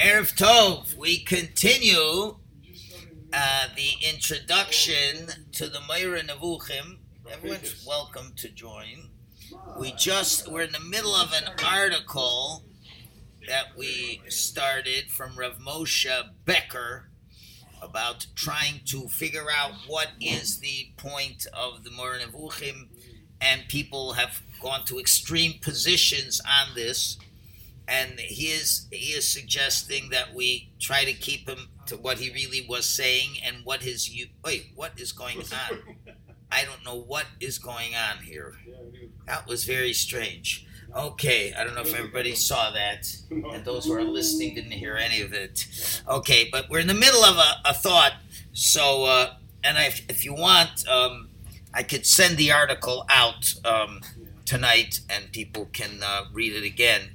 Erev Tov, we continue uh, the introduction to the Moreh Nevuchim. Everyone's welcome to join. We just, we're in the middle of an article that we started from Rav Moshe Becker about trying to figure out what is the point of the Moreh Nevuchim, and people have gone to extreme positions on this and he is he is suggesting that we try to keep him to what he really was saying and what his you wait what is going on? i don't know what is going on here. That was very strange. Okay i don't know if everybody saw that. And those who are listening didn't hear any of it. Okay but we're in the middle of a, a thought. So uh, and if, if you want um, i could send the article out um, tonight and people can uh, read it again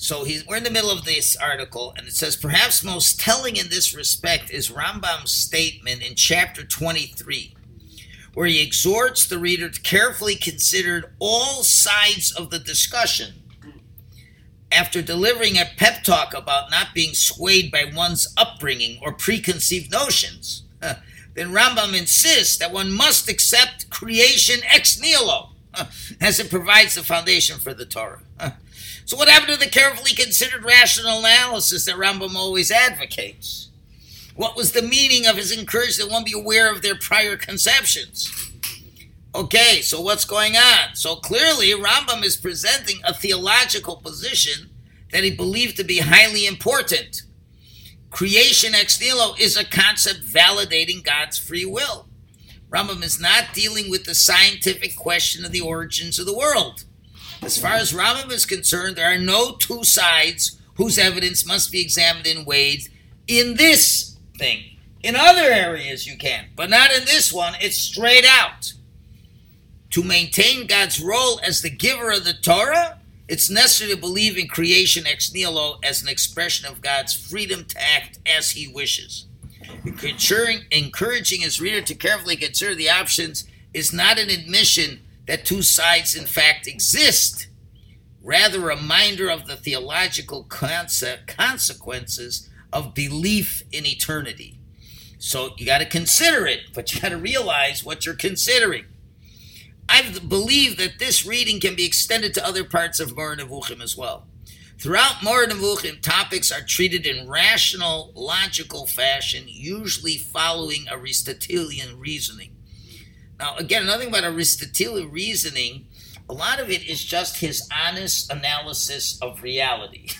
so he's, we're in the middle of this article, and it says perhaps most telling in this respect is Rambam's statement in chapter 23, where he exhorts the reader to carefully consider all sides of the discussion. After delivering a pep talk about not being swayed by one's upbringing or preconceived notions, then Rambam insists that one must accept creation ex nihilo, as it provides the foundation for the Torah. So, what happened to the carefully considered rational analysis that Rambam always advocates? What was the meaning of his encouragement that one be aware of their prior conceptions? Okay, so what's going on? So clearly, Rambam is presenting a theological position that he believed to be highly important. Creation ex nihilo is a concept validating God's free will. Rambam is not dealing with the scientific question of the origins of the world. As far as Rambam is concerned, there are no two sides whose evidence must be examined and weighed in this thing. In other areas, you can, but not in this one. It's straight out. To maintain God's role as the giver of the Torah, it's necessary to believe in creation ex nihilo as an expression of God's freedom to act as he wishes. Encouraging his reader to carefully consider the options is not an admission that two sides in fact exist, rather a reminder of the theological consequences of belief in eternity. So you got to consider it, but you got to realize what you're considering. I believe that this reading can be extended to other parts of Moreh Nevuchim as well. Throughout Moreh Nevuchim, topics are treated in rational, logical fashion, usually following Aristotelian reasoning. Now, again, another thing about Aristotelian reasoning, a lot of it is just his honest analysis of reality.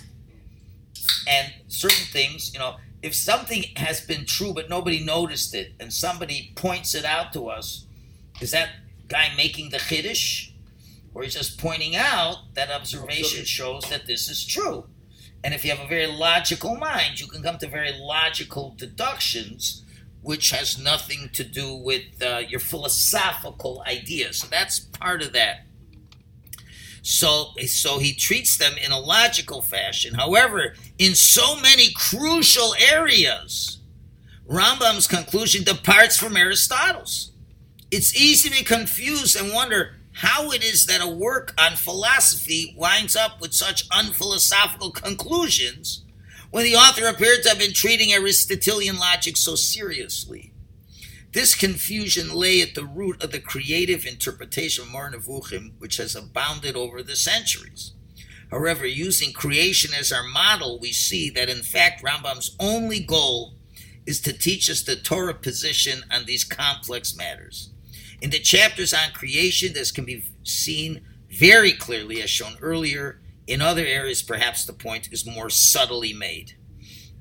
And certain things, you know, if something has been true but nobody noticed it and somebody points it out to us, is that guy making the chiddush? Or he's just pointing out that observation shows that this is true. And if you have a very logical mind, you can come to very logical deductions which has nothing to do with uh, your philosophical ideas. So that's part of that. So, so he treats them in a logical fashion. However, in so many crucial areas, Rambam's conclusion departs from Aristotle's. It's easy to be confused and wonder how it is that a work on philosophy winds up with such unphilosophical conclusions when the author appeared to have been treating Aristotelian logic so seriously. This confusion lay at the root of the creative interpretation of Moreh Nevuchim, which has abounded over the centuries. However, using creation as our model, we see that in fact Rambam's only goal is to teach us the Torah position on these complex matters. In the chapters on creation, this can be seen very clearly, as shown earlier, in other areas, perhaps the point is more subtly made.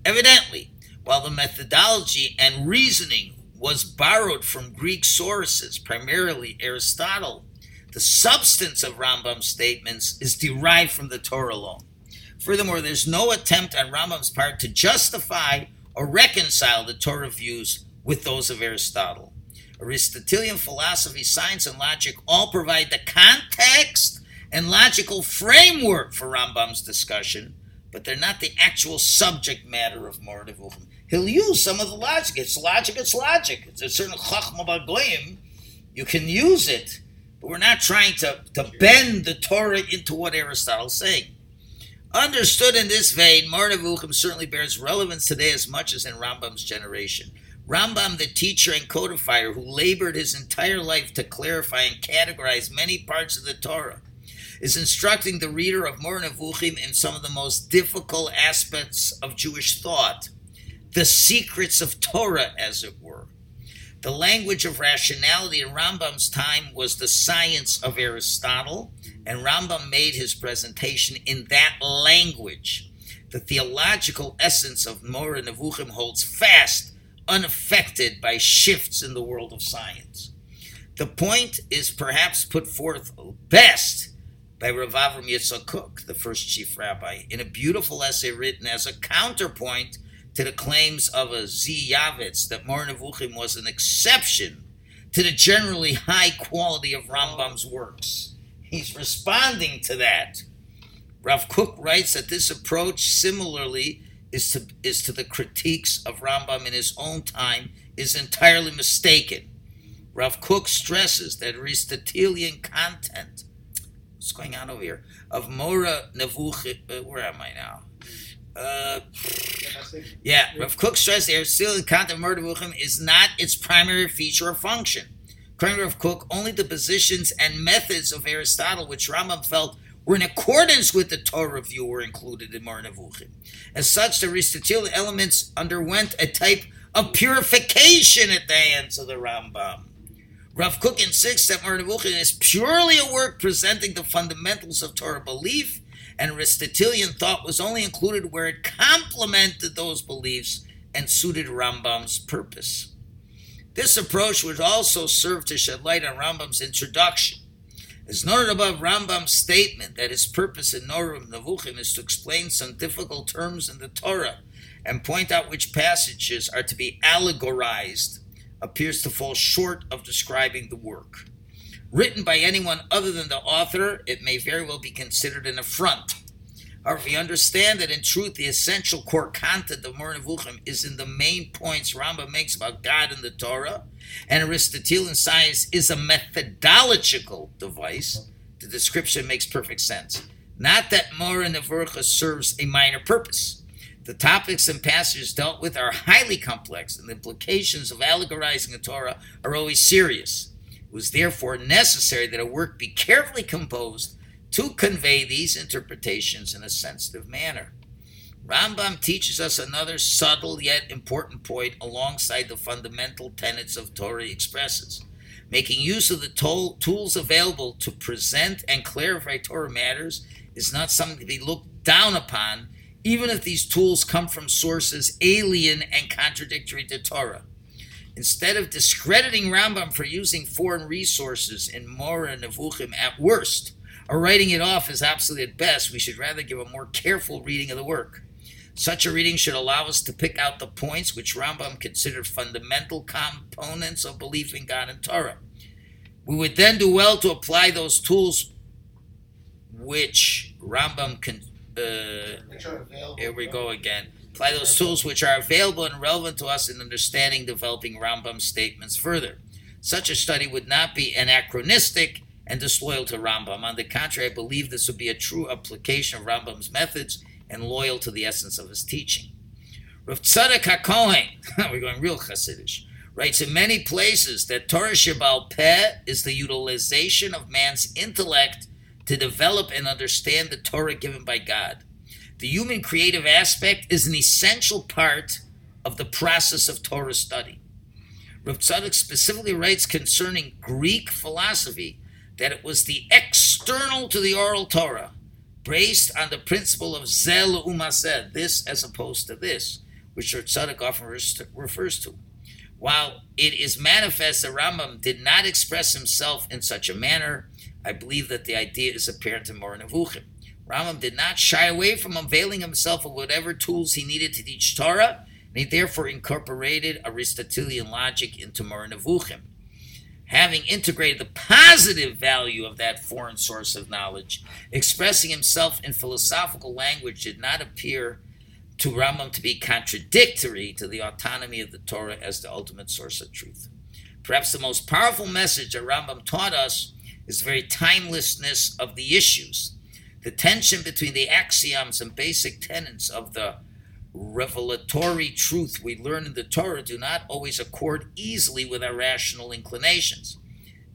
Evidently, while the methodology and reasoning was borrowed from Greek sources, primarily Aristotle, the substance of Rambam's statements is derived from the Torah alone. Furthermore, there's no attempt on Rambam's part to justify or reconcile the Torah views with those of Aristotle. Aristotelian philosophy, science, and logic all provide the context and logical framework for Rambam's discussion, but they're not the actual subject matter of Nevuchim. He'll use some of the logic. It's logic, it's logic. It's a certain chachma bagoyim. You can use it, but we're not trying to, to bend the Torah into what Aristotle's saying. Understood in this vein, Nevuchim certainly bears relevance today as much as in Rambam's generation. Rambam, the teacher and codifier who labored his entire life to clarify and categorize many parts of the Torah, is instructing the reader of Moreh Nevuchim in some of the most difficult aspects of Jewish thought, the secrets of Torah, as it were. The language of rationality in Rambam's time was the science of Aristotle, and Rambam made his presentation in that language. The theological essence of Moreh Nevuchim holds fast unaffected by shifts in the world of science. The point is perhaps put forth best by Rav Avram Yitzchak Kook, the first chief rabbi, in a beautiful essay written as a counterpoint to the claims of a Z Yavitz that Nevuchim was an exception to the generally high quality of Rambam's works. He's responding to that. Rav Kook writes that this approach similarly is to is to the critiques of Rambam in his own time is entirely mistaken. Rav Kook stresses that Aristotelian content, what's going on over here, of Moreh Nevuchim, uh, where am I now? Uh, yeah, Rav Kook stresses the Aristotelian content of Moreh Nevuchim is not its primary feature or function. According to Rav Kook, only the positions and methods of Aristotle, which Rambam felt were in accordance with the Torah view were included in Moreh Nevuchim. As such, the Aristotelian elements underwent a type of purification at the hands of the Rambam. Rav Kook insists that Moreh is purely a work presenting the fundamentals of Torah belief, and Aristotelian thought was only included where it complemented those beliefs and suited Rambam's purpose. This approach would also serve to shed light on Rambam's introduction as noted above, Rambam's statement that his purpose in Noram Nevuchim is to explain some difficult terms in the Torah and point out which passages are to be allegorized appears to fall short of describing the work. Written by anyone other than the author, it may very well be considered an affront However, we understand that in truth, the essential core content of Nevuchim is in the main points Rambam makes about God in the Torah, and Aristotelian science is a methodological device. The description makes perfect sense. Not that Moreh Nevuchim serves a minor purpose. The topics and passages dealt with are highly complex, and the implications of allegorizing the Torah are always serious. It was therefore necessary that a work be carefully composed to convey these interpretations in a sensitive manner. Rambam teaches us another subtle yet important point alongside the fundamental tenets of Torah expresses. Making use of the to- tools available to present and clarify Torah matters is not something to be looked down upon, even if these tools come from sources alien and contradictory to Torah. Instead of discrediting Rambam for using foreign resources in Moreh Nevuchim at worst, or writing it off as obsolete at best, we should rather give a more careful reading of the work. Such a reading should allow us to pick out the points which Rambam considered fundamental components of belief in God and Torah. We would then do well to apply those tools which Rambam can. Uh, here we go again. Apply those tools which are available and relevant to us in understanding developing Rambam's statements further. Such a study would not be anachronistic and disloyal to Rambam. On the contrary, I believe this would be a true application of Rambam's methods and loyal to the essence of his teaching. Rav Tzadok HaKohen, we're going real Hasidish, writes in many places that Torah Shebal Peh is the utilization of man's intellect to develop and understand the Torah given by God. The human creative aspect is an essential part of the process of Torah study. Rav Tzadok specifically writes concerning Greek philosophy that it was the external to the oral Torah, based on the principle of zel umased, this as opposed to this, which Tzadok often refers to. While it is manifest that Rambam did not express himself in such a manner, I believe that the idea is apparent in Moreh Nevuchim. Rambam did not shy away from availing himself of whatever tools he needed to teach Torah, and he therefore incorporated Aristotelian logic into Moreh Nevuchim having integrated the positive value of that foreign source of knowledge, expressing himself in philosophical language did not appear to Rambam to be contradictory to the autonomy of the Torah as the ultimate source of truth. Perhaps the most powerful message that Rambam taught us is very timelessness of the issues. The tension between the axioms and basic tenets of the revelatory truth we learn in the Torah do not always accord easily with our rational inclinations.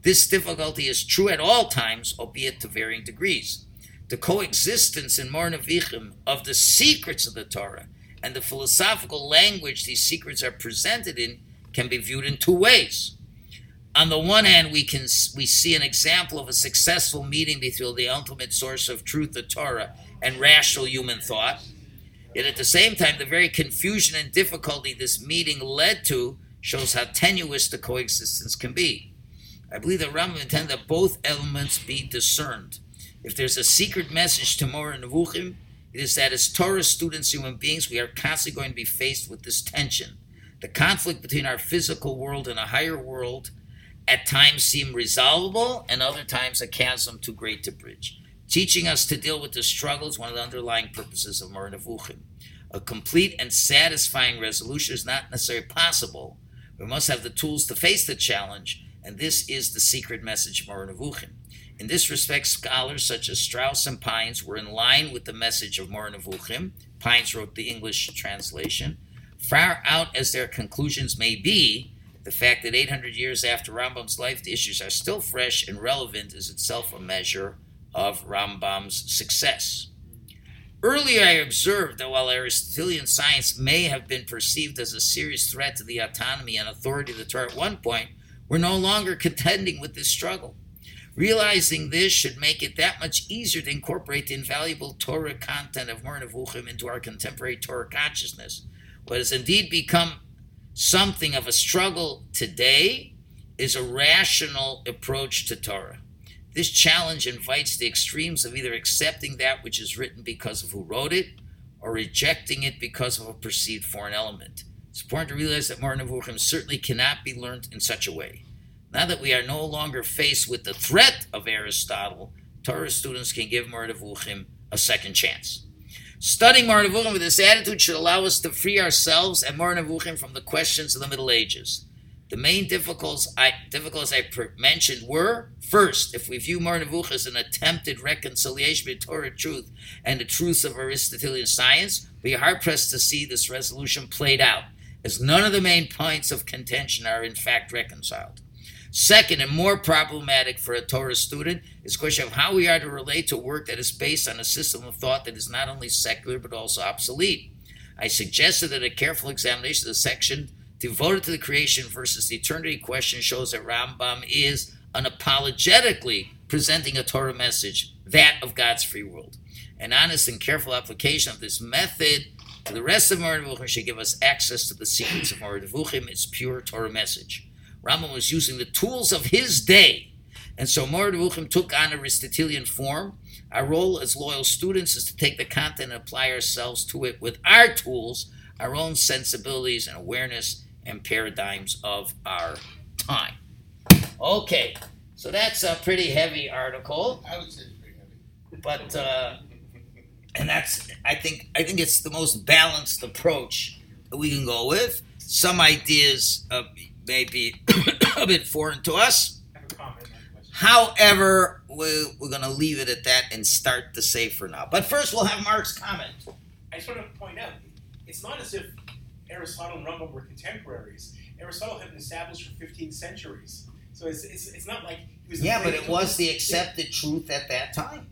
This difficulty is true at all times, albeit to varying degrees. The coexistence in Moreh Nevuchim of the secrets of the Torah and the philosophical language these secrets are presented in can be viewed in two ways. On the one hand, we can we see an example of a successful meeting between the ultimate source of truth, the Torah, and rational human thought. Yet at the same time, the very confusion and difficulty this meeting led to shows how tenuous the coexistence can be. I believe the Rambam intended that both elements be discerned. If there's a secret message to Moreh Nevuchim, it is that as Torah students, human beings, we are constantly going to be faced with this tension. The conflict between our physical world and a higher world at times seem resolvable, and other times a chasm too great to bridge. Teaching us to deal with the struggle is one of the underlying purposes of Moreh Nevuchim. A complete and satisfying resolution is not necessarily possible. We must have the tools to face the challenge, and this is the secret message of Moreh Nevuchim. In this respect, scholars such as Strauss and Pines were in line with the message of Moreh Nevuchim. Pines wrote the English translation. Far out as their conclusions may be, the fact that 800 years after Rambam's life, the issues are still fresh and relevant is itself a measure of Rambam's success. Earlier, I observed that while Aristotelian science may have been perceived as a serious threat to the autonomy and authority of the Torah at one point, we're no longer contending with this struggle. Realizing this should make it that much easier to incorporate the invaluable Torah content of Moreh Nevuchim into our contemporary Torah consciousness. What has indeed become something of a struggle today is a rational approach to Torah. This challenge invites the extremes of either accepting that which is written because of who wrote it or rejecting it because of a perceived foreign element. It's important to realize that Moreh Nevuchim certainly cannot be learned in such a way. Now that we are no longer faced with the threat of Aristotle, Torah students can give Moreh Nevuchim a second chance. Studying Nevuchim with this attitude should allow us to free ourselves and Nevuchim from the questions of the Middle Ages. The main difficulties I, difficulties I mentioned were first, if we view Nevuchim as an attempted reconciliation between Torah truth and the truths of Aristotelian science, we are hard pressed to see this resolution played out, as none of the main points of contention are in fact reconciled. Second, and more problematic for a Torah student, is the question of how we are to relate to work that is based on a system of thought that is not only secular but also obsolete. I suggested that a careful examination of the section devoted to the creation versus the eternity question shows that Rambam is unapologetically presenting a Torah message, that of God's free world. An honest and careful application of this method to the rest of Nevuchim should give us access to the secrets of Nevuchim, its pure Torah message. Rambam was using the tools of his day. And so Moreh took on Aristotelian form. Our role as loyal students is to take the content and apply ourselves to it with our tools, our own sensibilities and awareness and paradigms of our time. Okay, so that's a pretty heavy article. I would say pretty heavy. But uh, and that's I think I think it's the most balanced approach that we can go with. Some ideas uh, may be a bit foreign to us. I have a comment on the question. However, we, we're going to leave it at that and start the sefer for now. But first, we'll have Mark's comment. I just want to point out, it's not as if Aristotle and Rambam were contemporaries. Aristotle had been established for 15 centuries. So it's, it's, it's not like he was. Yeah, but it was the accepted truth at that time.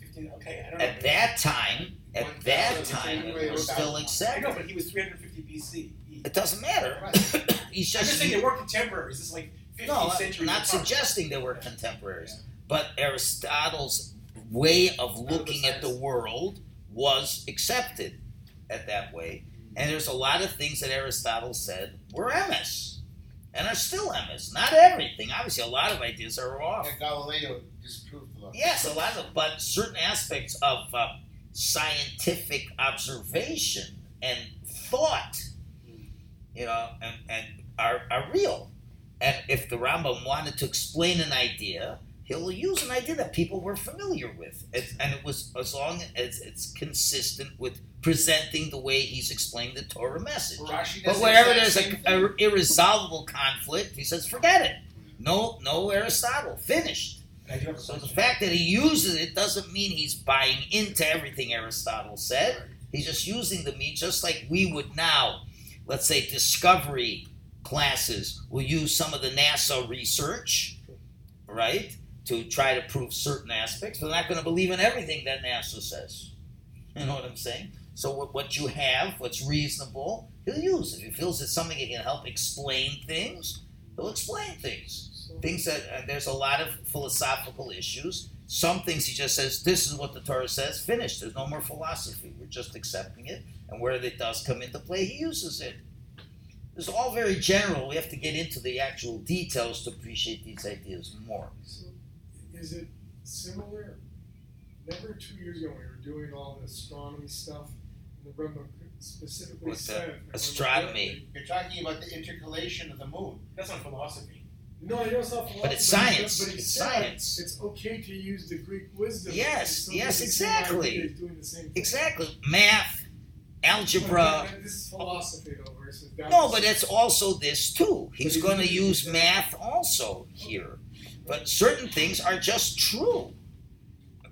15, okay, I don't know. At that time, at that time, it was still about- I accepted. know, but he was 350 BC. It doesn't matter. He's I'm just just saying they were contemporaries. It's like 15 no, centuries. not apart. suggesting they were contemporaries, but Aristotle's way of looking at the world was accepted at that way. And there's a lot of things that Aristotle said were emes and are still emes. Not everything. Obviously, a lot of ideas are off. And Galileo disproved the law. Yes, a lot of, but certain aspects of uh, scientific observation and thought, you know, and, and are, real. And if the Rambam wanted to explain an idea, he'll use an idea that people were familiar with, and it was as long as it's consistent with presenting the way he's explained the Torah message. But wherever there's same a, thing. a irresolvable conflict, he says, forget it. No, no Aristotle. Finished. And I do have a So the fact that he uses it doesn't mean he's buying into everything Aristotle said. He's just using the meat, just like we would now. Let's say discovery classes will use some of the NASA research, right, to try to prove certain aspects. They're not going to believe in everything that NASA says. You know what I'm saying? So what, what you have, what's reasonable, he'll use. If he feels it's something that can help explain things, he'll explain things things that uh, there's a lot of philosophical issues. Some things he just says, this is what the Torah says, finished. There's no more philosophy. We're just accepting it. And where it does come into play, he uses it. It's all very general. We have to get into the actual details to appreciate these ideas more. so is it similar? Remember two years ago when we were doing all the astronomy stuff, and the Rambam specifically With the said astronomy. You're talking about the intercalation of the moon. That's not philosophy. No, I know it's not But it's philosophy, science. But, he It's science. It's okay to use the Greek wisdom. Yes, yes, exactly. doing the same thing. Exactly. Math, But algebra. This is philosophy though versus that. No, but it's also this too. He's going to use math also here. But certain things are just true.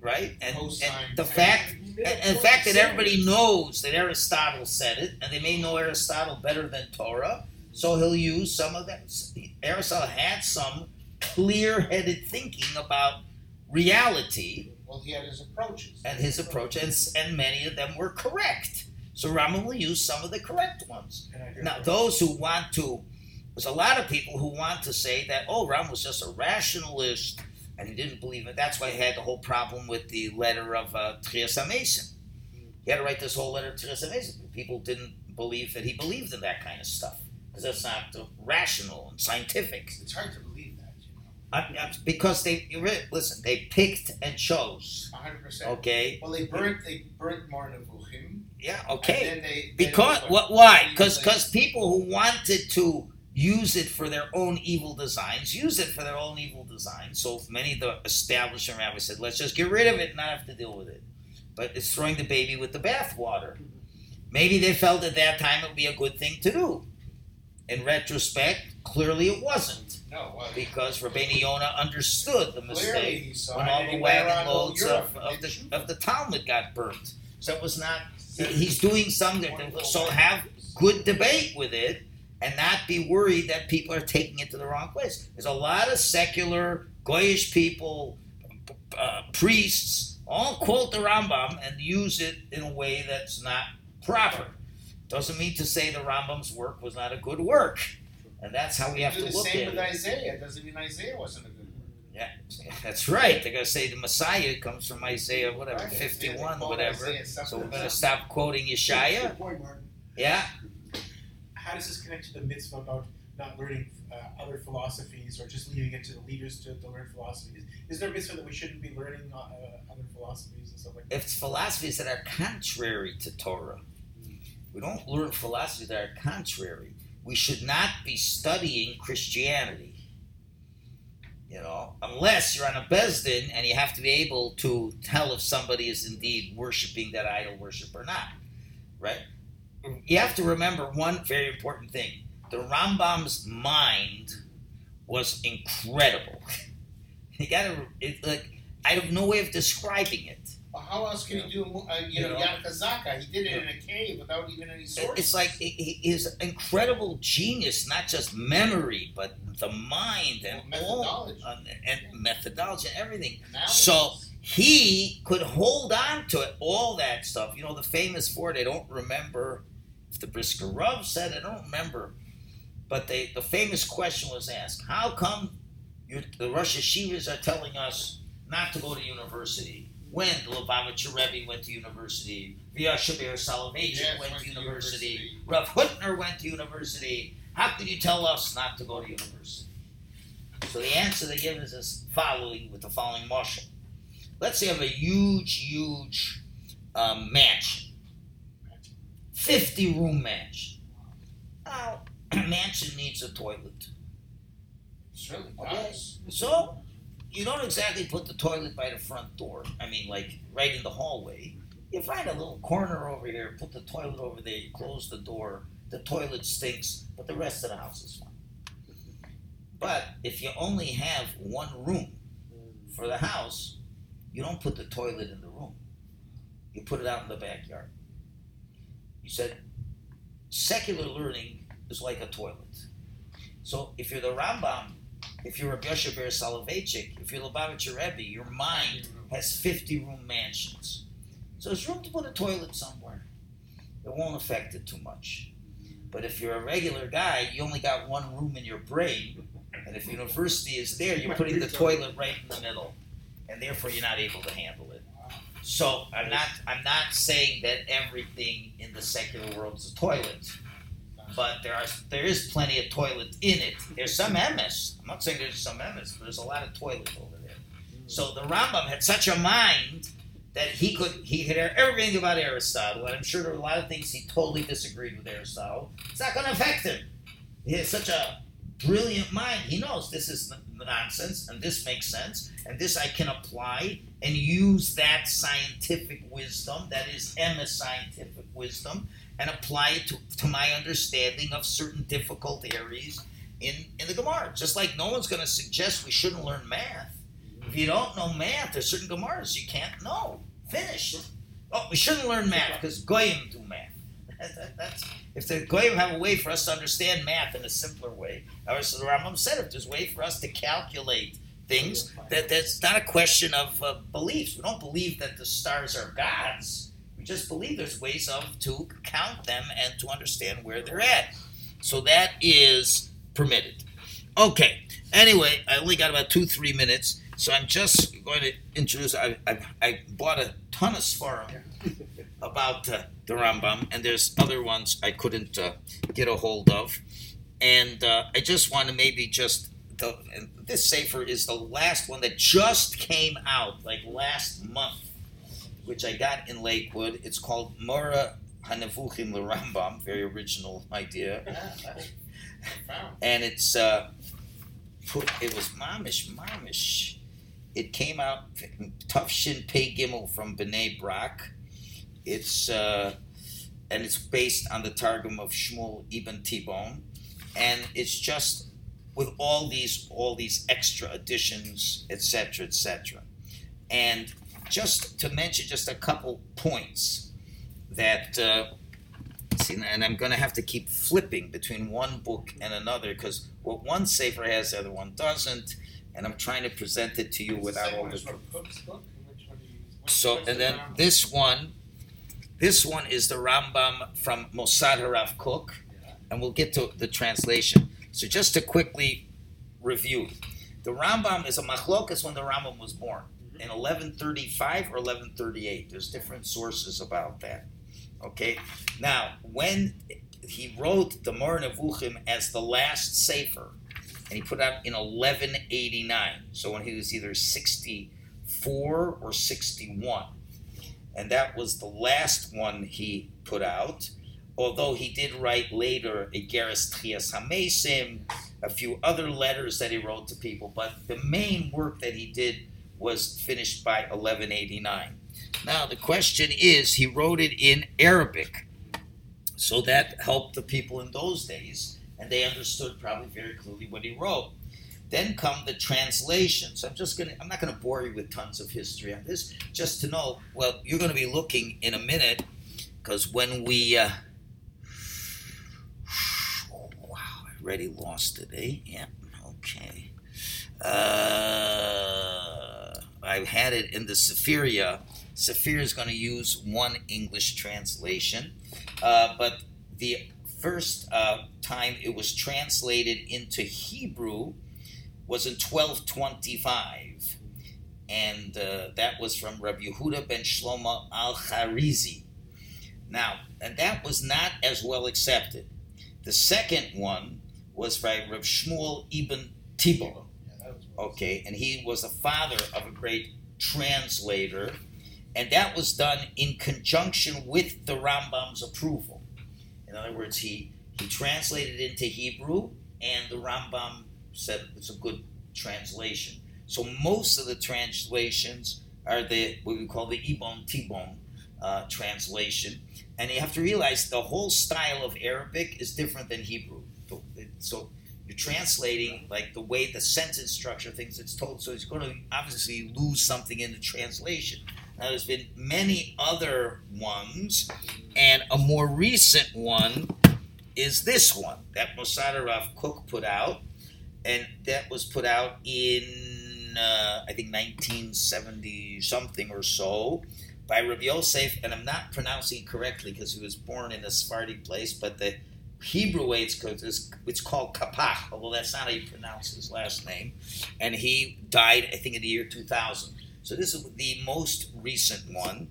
Right? And, and the fact He made a and, and the fact that everybody knows that Aristotle said it, and they may know Aristotle better than Torah, so he'll use some of that. Aristotle had some clear-headed thinking about reality Well, he had his approaches. and his approach, and, and many of them were correct. So Rambam will use some of the correct ones. And I do Now, those who want to, there's a lot of people who want to say that, oh, Ram was just a rationalist and he didn't believe it. That's why he had the whole problem with the letter of uh, Trias Mason. He had to write this whole letter to Trias Mason. People didn't believe that he believed in that kind of stuff because that's not rational and scientific. It's hard to believe that, you know. I, I, because they, listen, they picked and chose. Hundred percent. Okay, Well, they burnt. They burnt Moreh Nevuchim. Yeah, okay. they, Because what- what? Why? Because because people who wanted to use it for their own evil designs use it for their own evil designs. So many of the establishment rabbis said, "Let's just get rid of it and not have to deal with it." But it's throwing the baby with the bathwater. Maybe they felt at that time it would be a good thing to do. In retrospect, clearly it wasn't No, well, because Rabbeinu Yonah understood the mistake when all the he wagon loads of, of the of the Talmud got burnt. So it was not. He's doing something. So have good debate with it and not be worried that people are taking it to the wrong place. There's a lot of secular, goyish people, uh, priests, all quote the Rambam and use it in a way that's not proper. Doesn't mean to say the Rambam's work was not a good work. And that's how we have do to the look same at with it. Isaiah. Doesn't mean Isaiah wasn't a. Yeah, that's right. They're going to say the Messiah comes from Isaiah, whatever, Right, 51, call whatever. So we're going to stop quoting Yeshaya. Point, Yeah, how does this connect to the mitzvah about not learning uh, other philosophies or just leaving it to the leaders to, to learn philosophies? Is there a mitzvah that we shouldn't be learning uh, uh, other philosophies and stuff like that? if it's philosophies that are contrary to Torah, we don't learn philosophies that are contrary. We should not be studying Christianity. You know, unless you're on a Beis Din and you have to be able to tell if somebody is indeed worshiping that idol worship or not. Right? You have to remember one very important thing. The Rambam's mind was incredible. You gotta, it, like, I have no way of describing it. Well, how else can he do? Uh, you, You know, know? Yad Hachazakah. He did it in a cave without even any source. It's like his incredible genius, not just memory, but the mind and all Methodology. uh, and methodology and everything. Analysis. So he could hold on to it, all that stuff. You know, the famous word. I don't remember if the Brisker Rav said. it, I don't remember, but they the famous question was asked: How come you, the Russian Hashivas are telling us not to go to university? When the Lubavitcher Rebbe went to university, Yoshe Ber Soloveitchik Yes, went, went to to university, university. Rav Hutner went to university. How can you tell us not to go to university? So the answer they give is as following with the following mashal. Let's say you have a huge, huge um, mansion, fifty room mansion. Now, mansion needs a toilet. certainly Okay. does. So you don't exactly put the toilet by the front door. I mean, like right in the hallway. You find a little corner over here, put the toilet over there, you close the door. The toilet stinks, but the rest of the house is fine. But if you only have one room, for the house, you don't put the toilet in the room. You put it out in the backyard. You said secular learning is like a toilet. So if you're the Rambam, if you're a Yoshe Ber Soloveitchik, if you're Lubavitcher Rebbe, your mind mm-hmm. has 50 room mansions. So there's room to put a toilet somewhere. It won't affect it too much. But if you're a regular guy, you only got one room in your brain, and if university is there, you're putting the toilet right in the middle, and therefore you're not able to handle it. So I'm not I'm not saying that everything in the secular world is a toilet, but there are there is plenty of toilet in it. There's some emes. I'm not saying there's some emes, but there's a lot of toilet over there. So the Rambam had such a mind that he could he could hear everything about Aristotle, and I'm sure there were a lot of things he totally disagreed with Aristotle. It's not going to affect him. He has such a brilliant mind. He knows this is nonsense, and this makes sense, and this I can apply and use that scientific wisdom, that is Emma scientific wisdom, and apply it to, to my understanding of certain difficult areas in, in the Gemara. Just like no one's going to suggest we shouldn't learn math. If you don't know math, there's certain Gemaras you can't know. Finished. Oh, we shouldn't learn math because Goyim do math. That- if the Goyim have a way for us to understand math in a simpler way, or so the Rambam said, if there's a way for us to calculate things, that that's not a question of uh, beliefs. We don't believe that the stars are gods. Just believe there's ways of to count them and to understand where they're at. So that is permitted. Okay. Anyway, I only got about two, three minutes, so I'm just going to introduce. I, I, I bought a ton of Sfarim about uh, the Rambam, and there's other ones I couldn't uh, get a hold of, and uh, I just want to maybe just the and this sefer is the last one that just came out like last month, which I got in Lakewood. It's called Moreh Hanevuchim Rambam, very original idea and it's uh, put, it was mamish mamish. It came out tough shin pei gimel from Bnei Brak. It's uh, and it's based on the Targum of Shmuel ibn Tibbon, and it's just with all these all these extra additions, etc., etc. And just to mention just a couple points that. Uh, See, and I'm going to have to keep flipping between one book and another because what one sefer has, the other one doesn't, and I'm trying to present it to you without all the. Which one, Kook's book? Which one you? So, and then this one, this one is the Rambam from Mossad Harav Kook, and we'll get to the translation. So, just to quickly review, the Rambam is a machlokas when the Rambam was born in 1135 or 1138. There's different sources about that. Okay, now when he wrote the Moreh Nevuchim as the last sefer, and he put out in 1189. So when he was either 64 or 61, and that was the last one he put out. Although he did write later a Geras Trias Hamesim, a few other letters that he wrote to people, but the main work that he did was finished by 1189. Now the question is, he wrote it in Arabic, so that helped the people in those days, and they understood probably very clearly what he wrote. Then come the translations. I'm just gonna. I'm not gonna bore you with tons of history on this. Just to know. Well, you're gonna be looking in a minute, because when we. Uh, wow, I already lost it, eh? Yeah. Okay. Uh, I had it in the Sephiria. Saphir is going to use one English translation, uh, but the first uh, time it was translated into Hebrew was in 1225, and uh, that was from Rabbi Yehuda ben Shlomo al Charizi. Now, and that was not as well accepted. The second one was by Rabbi Shmuel ibn Tibbon. Yeah, that was one. Okay, and he was the father of a great translator, and that was done in conjunction with the Rambam's approval. In other words, he he translated into Hebrew, and the Rambam said it's a good translation. So most of the translations are the what we call the Ibn Tibbon uh, translation, and you have to realize the whole style of Arabic is different than Hebrew. So you're translating like the way the sentence structure things it's told. So it's going to obviously lose something in the translation. Now there's been many other ones, and a more recent one is this one that Mosada Kook put out, and that was put out in uh, I think 1970 something or so by Rabbi Yosef, and I'm not pronouncing it correctly because he was born in a Sephardic place, but the Hebrew way it's called, it's called Kapach, although that's not how you pronounce his last name. And he died, I think, in the year 2000. So this is the most recent one.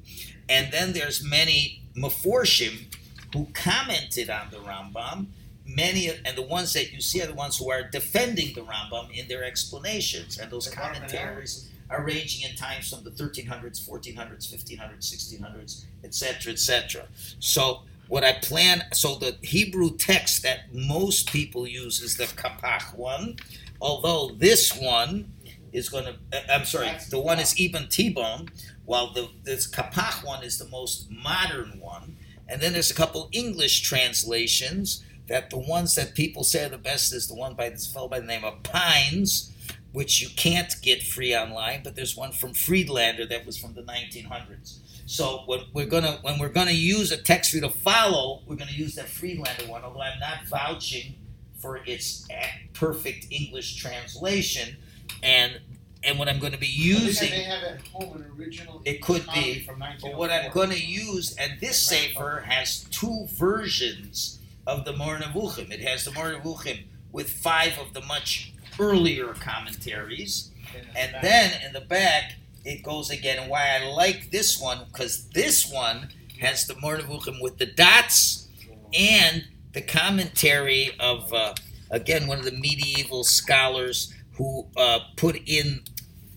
And then there's many Meforshim who commented on the Rambam. Many, and the ones that you see are the ones who are defending the Rambam in their explanations. And those commentaries are ranging in times from the 1300s, 1400s, 1500s, 1600s, etc., etc. So what I plan, so the Hebrew text that most people use is the Kapach one, although this one is going to, uh, I'm sorry, the one is Ibn Tibbon, while the this Kapach one is the most modern one. And then there's a couple English translations that the ones that people say are the best is the one by this fellow by the name of Pines, which you can't get free online, but there's one from Friedlander that was from the 1900s. So when we're gonna when we're gonna use a text for you to follow, we're gonna use that Friedlander one. Although I'm not vouching for its perfect English translation, and and what I'm going to be using. They have at home an original. It could be, from But what I'm oh going to use, and this Sefer has two versions of the Moreh Nevuchim. It has the Moreh Nevuchim with five of the much earlier commentaries, and then in the back it goes again. And why I like this one because this one has the Moreh Nevuchim with the dots and the commentary of uh, again one of the medieval scholars who uh, put in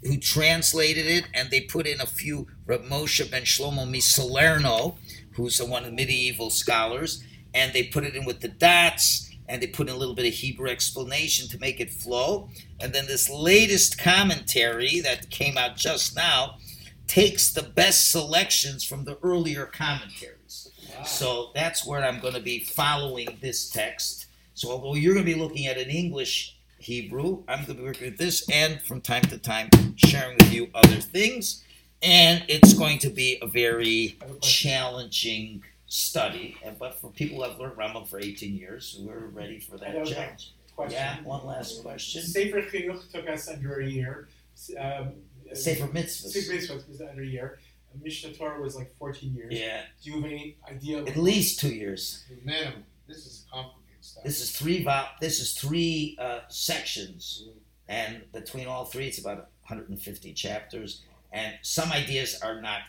who translated it, and they put in a few Reb Moshe ben Shlomo Misalerno, who's one of the medieval scholars, and they put it in with the dots, and they put in a little bit of Hebrew explanation to make it flow. And then this latest commentary that came out just now takes the best selections from the earlier commentaries. So that's where I'm going to be following this text. So although you're going to be looking at an English Hebrew. I'm going to be working with this and from time to time sharing with you other things. And it's going to be a very challenging study. And But for people who have learned Rambam for 18 years, we're ready for that challenge. Question. Yeah, one last question. Sefer Chinuch took us under a year. Um, Sefer Sefer Mitzvahs. Mitzvahs was under a year. Mishnah Torah was like 14 years. Yeah, Do you have any idea? at least two years. Minimum. This is complicated stuff. This is three vo- This is three uh, sections, and between all three, it's about 150 chapters. And some ideas are not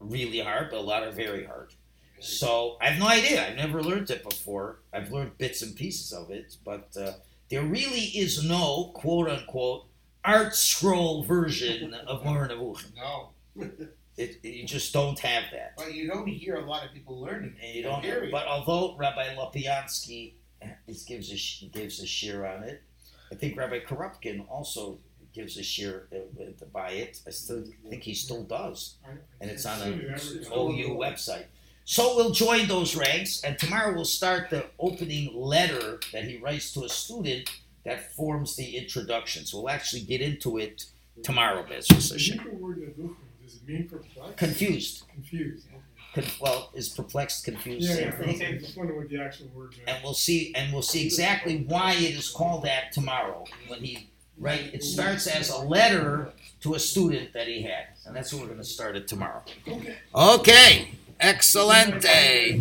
really hard, but a lot are very hard. So I have no idea. I've never learned it before. I've learned bits and pieces of it, but uh, there really is no quote unquote ArtScroll version of Moreh Nevuchim. No, It, you just don't have that. but you don't hear a lot of people learning. And you don't. Period. But although Rabbi Lopiansky gives a sh- gives a shiur on it, I think Rabbi Korupkin also gives a shiur uh, to buy it. I still think he still does, and it's on a OU website. So we'll join those ranks, and tomorrow we'll start the opening letter that he writes to a student that forms the introduction. So we'll actually get into it tomorrow, Bezos The Hashem. Hebrew word nevuchim, does it mean perplexed? Confused. Confused. Con- well, is perplexed, confused, Yeah, same yeah, thing. I'm just wondering what the actual word and we'll see and we'll see exactly why it is called that tomorrow when he right it starts as a letter to a student that he had and that's what we're going to start it tomorrow Okay. okay Excelente!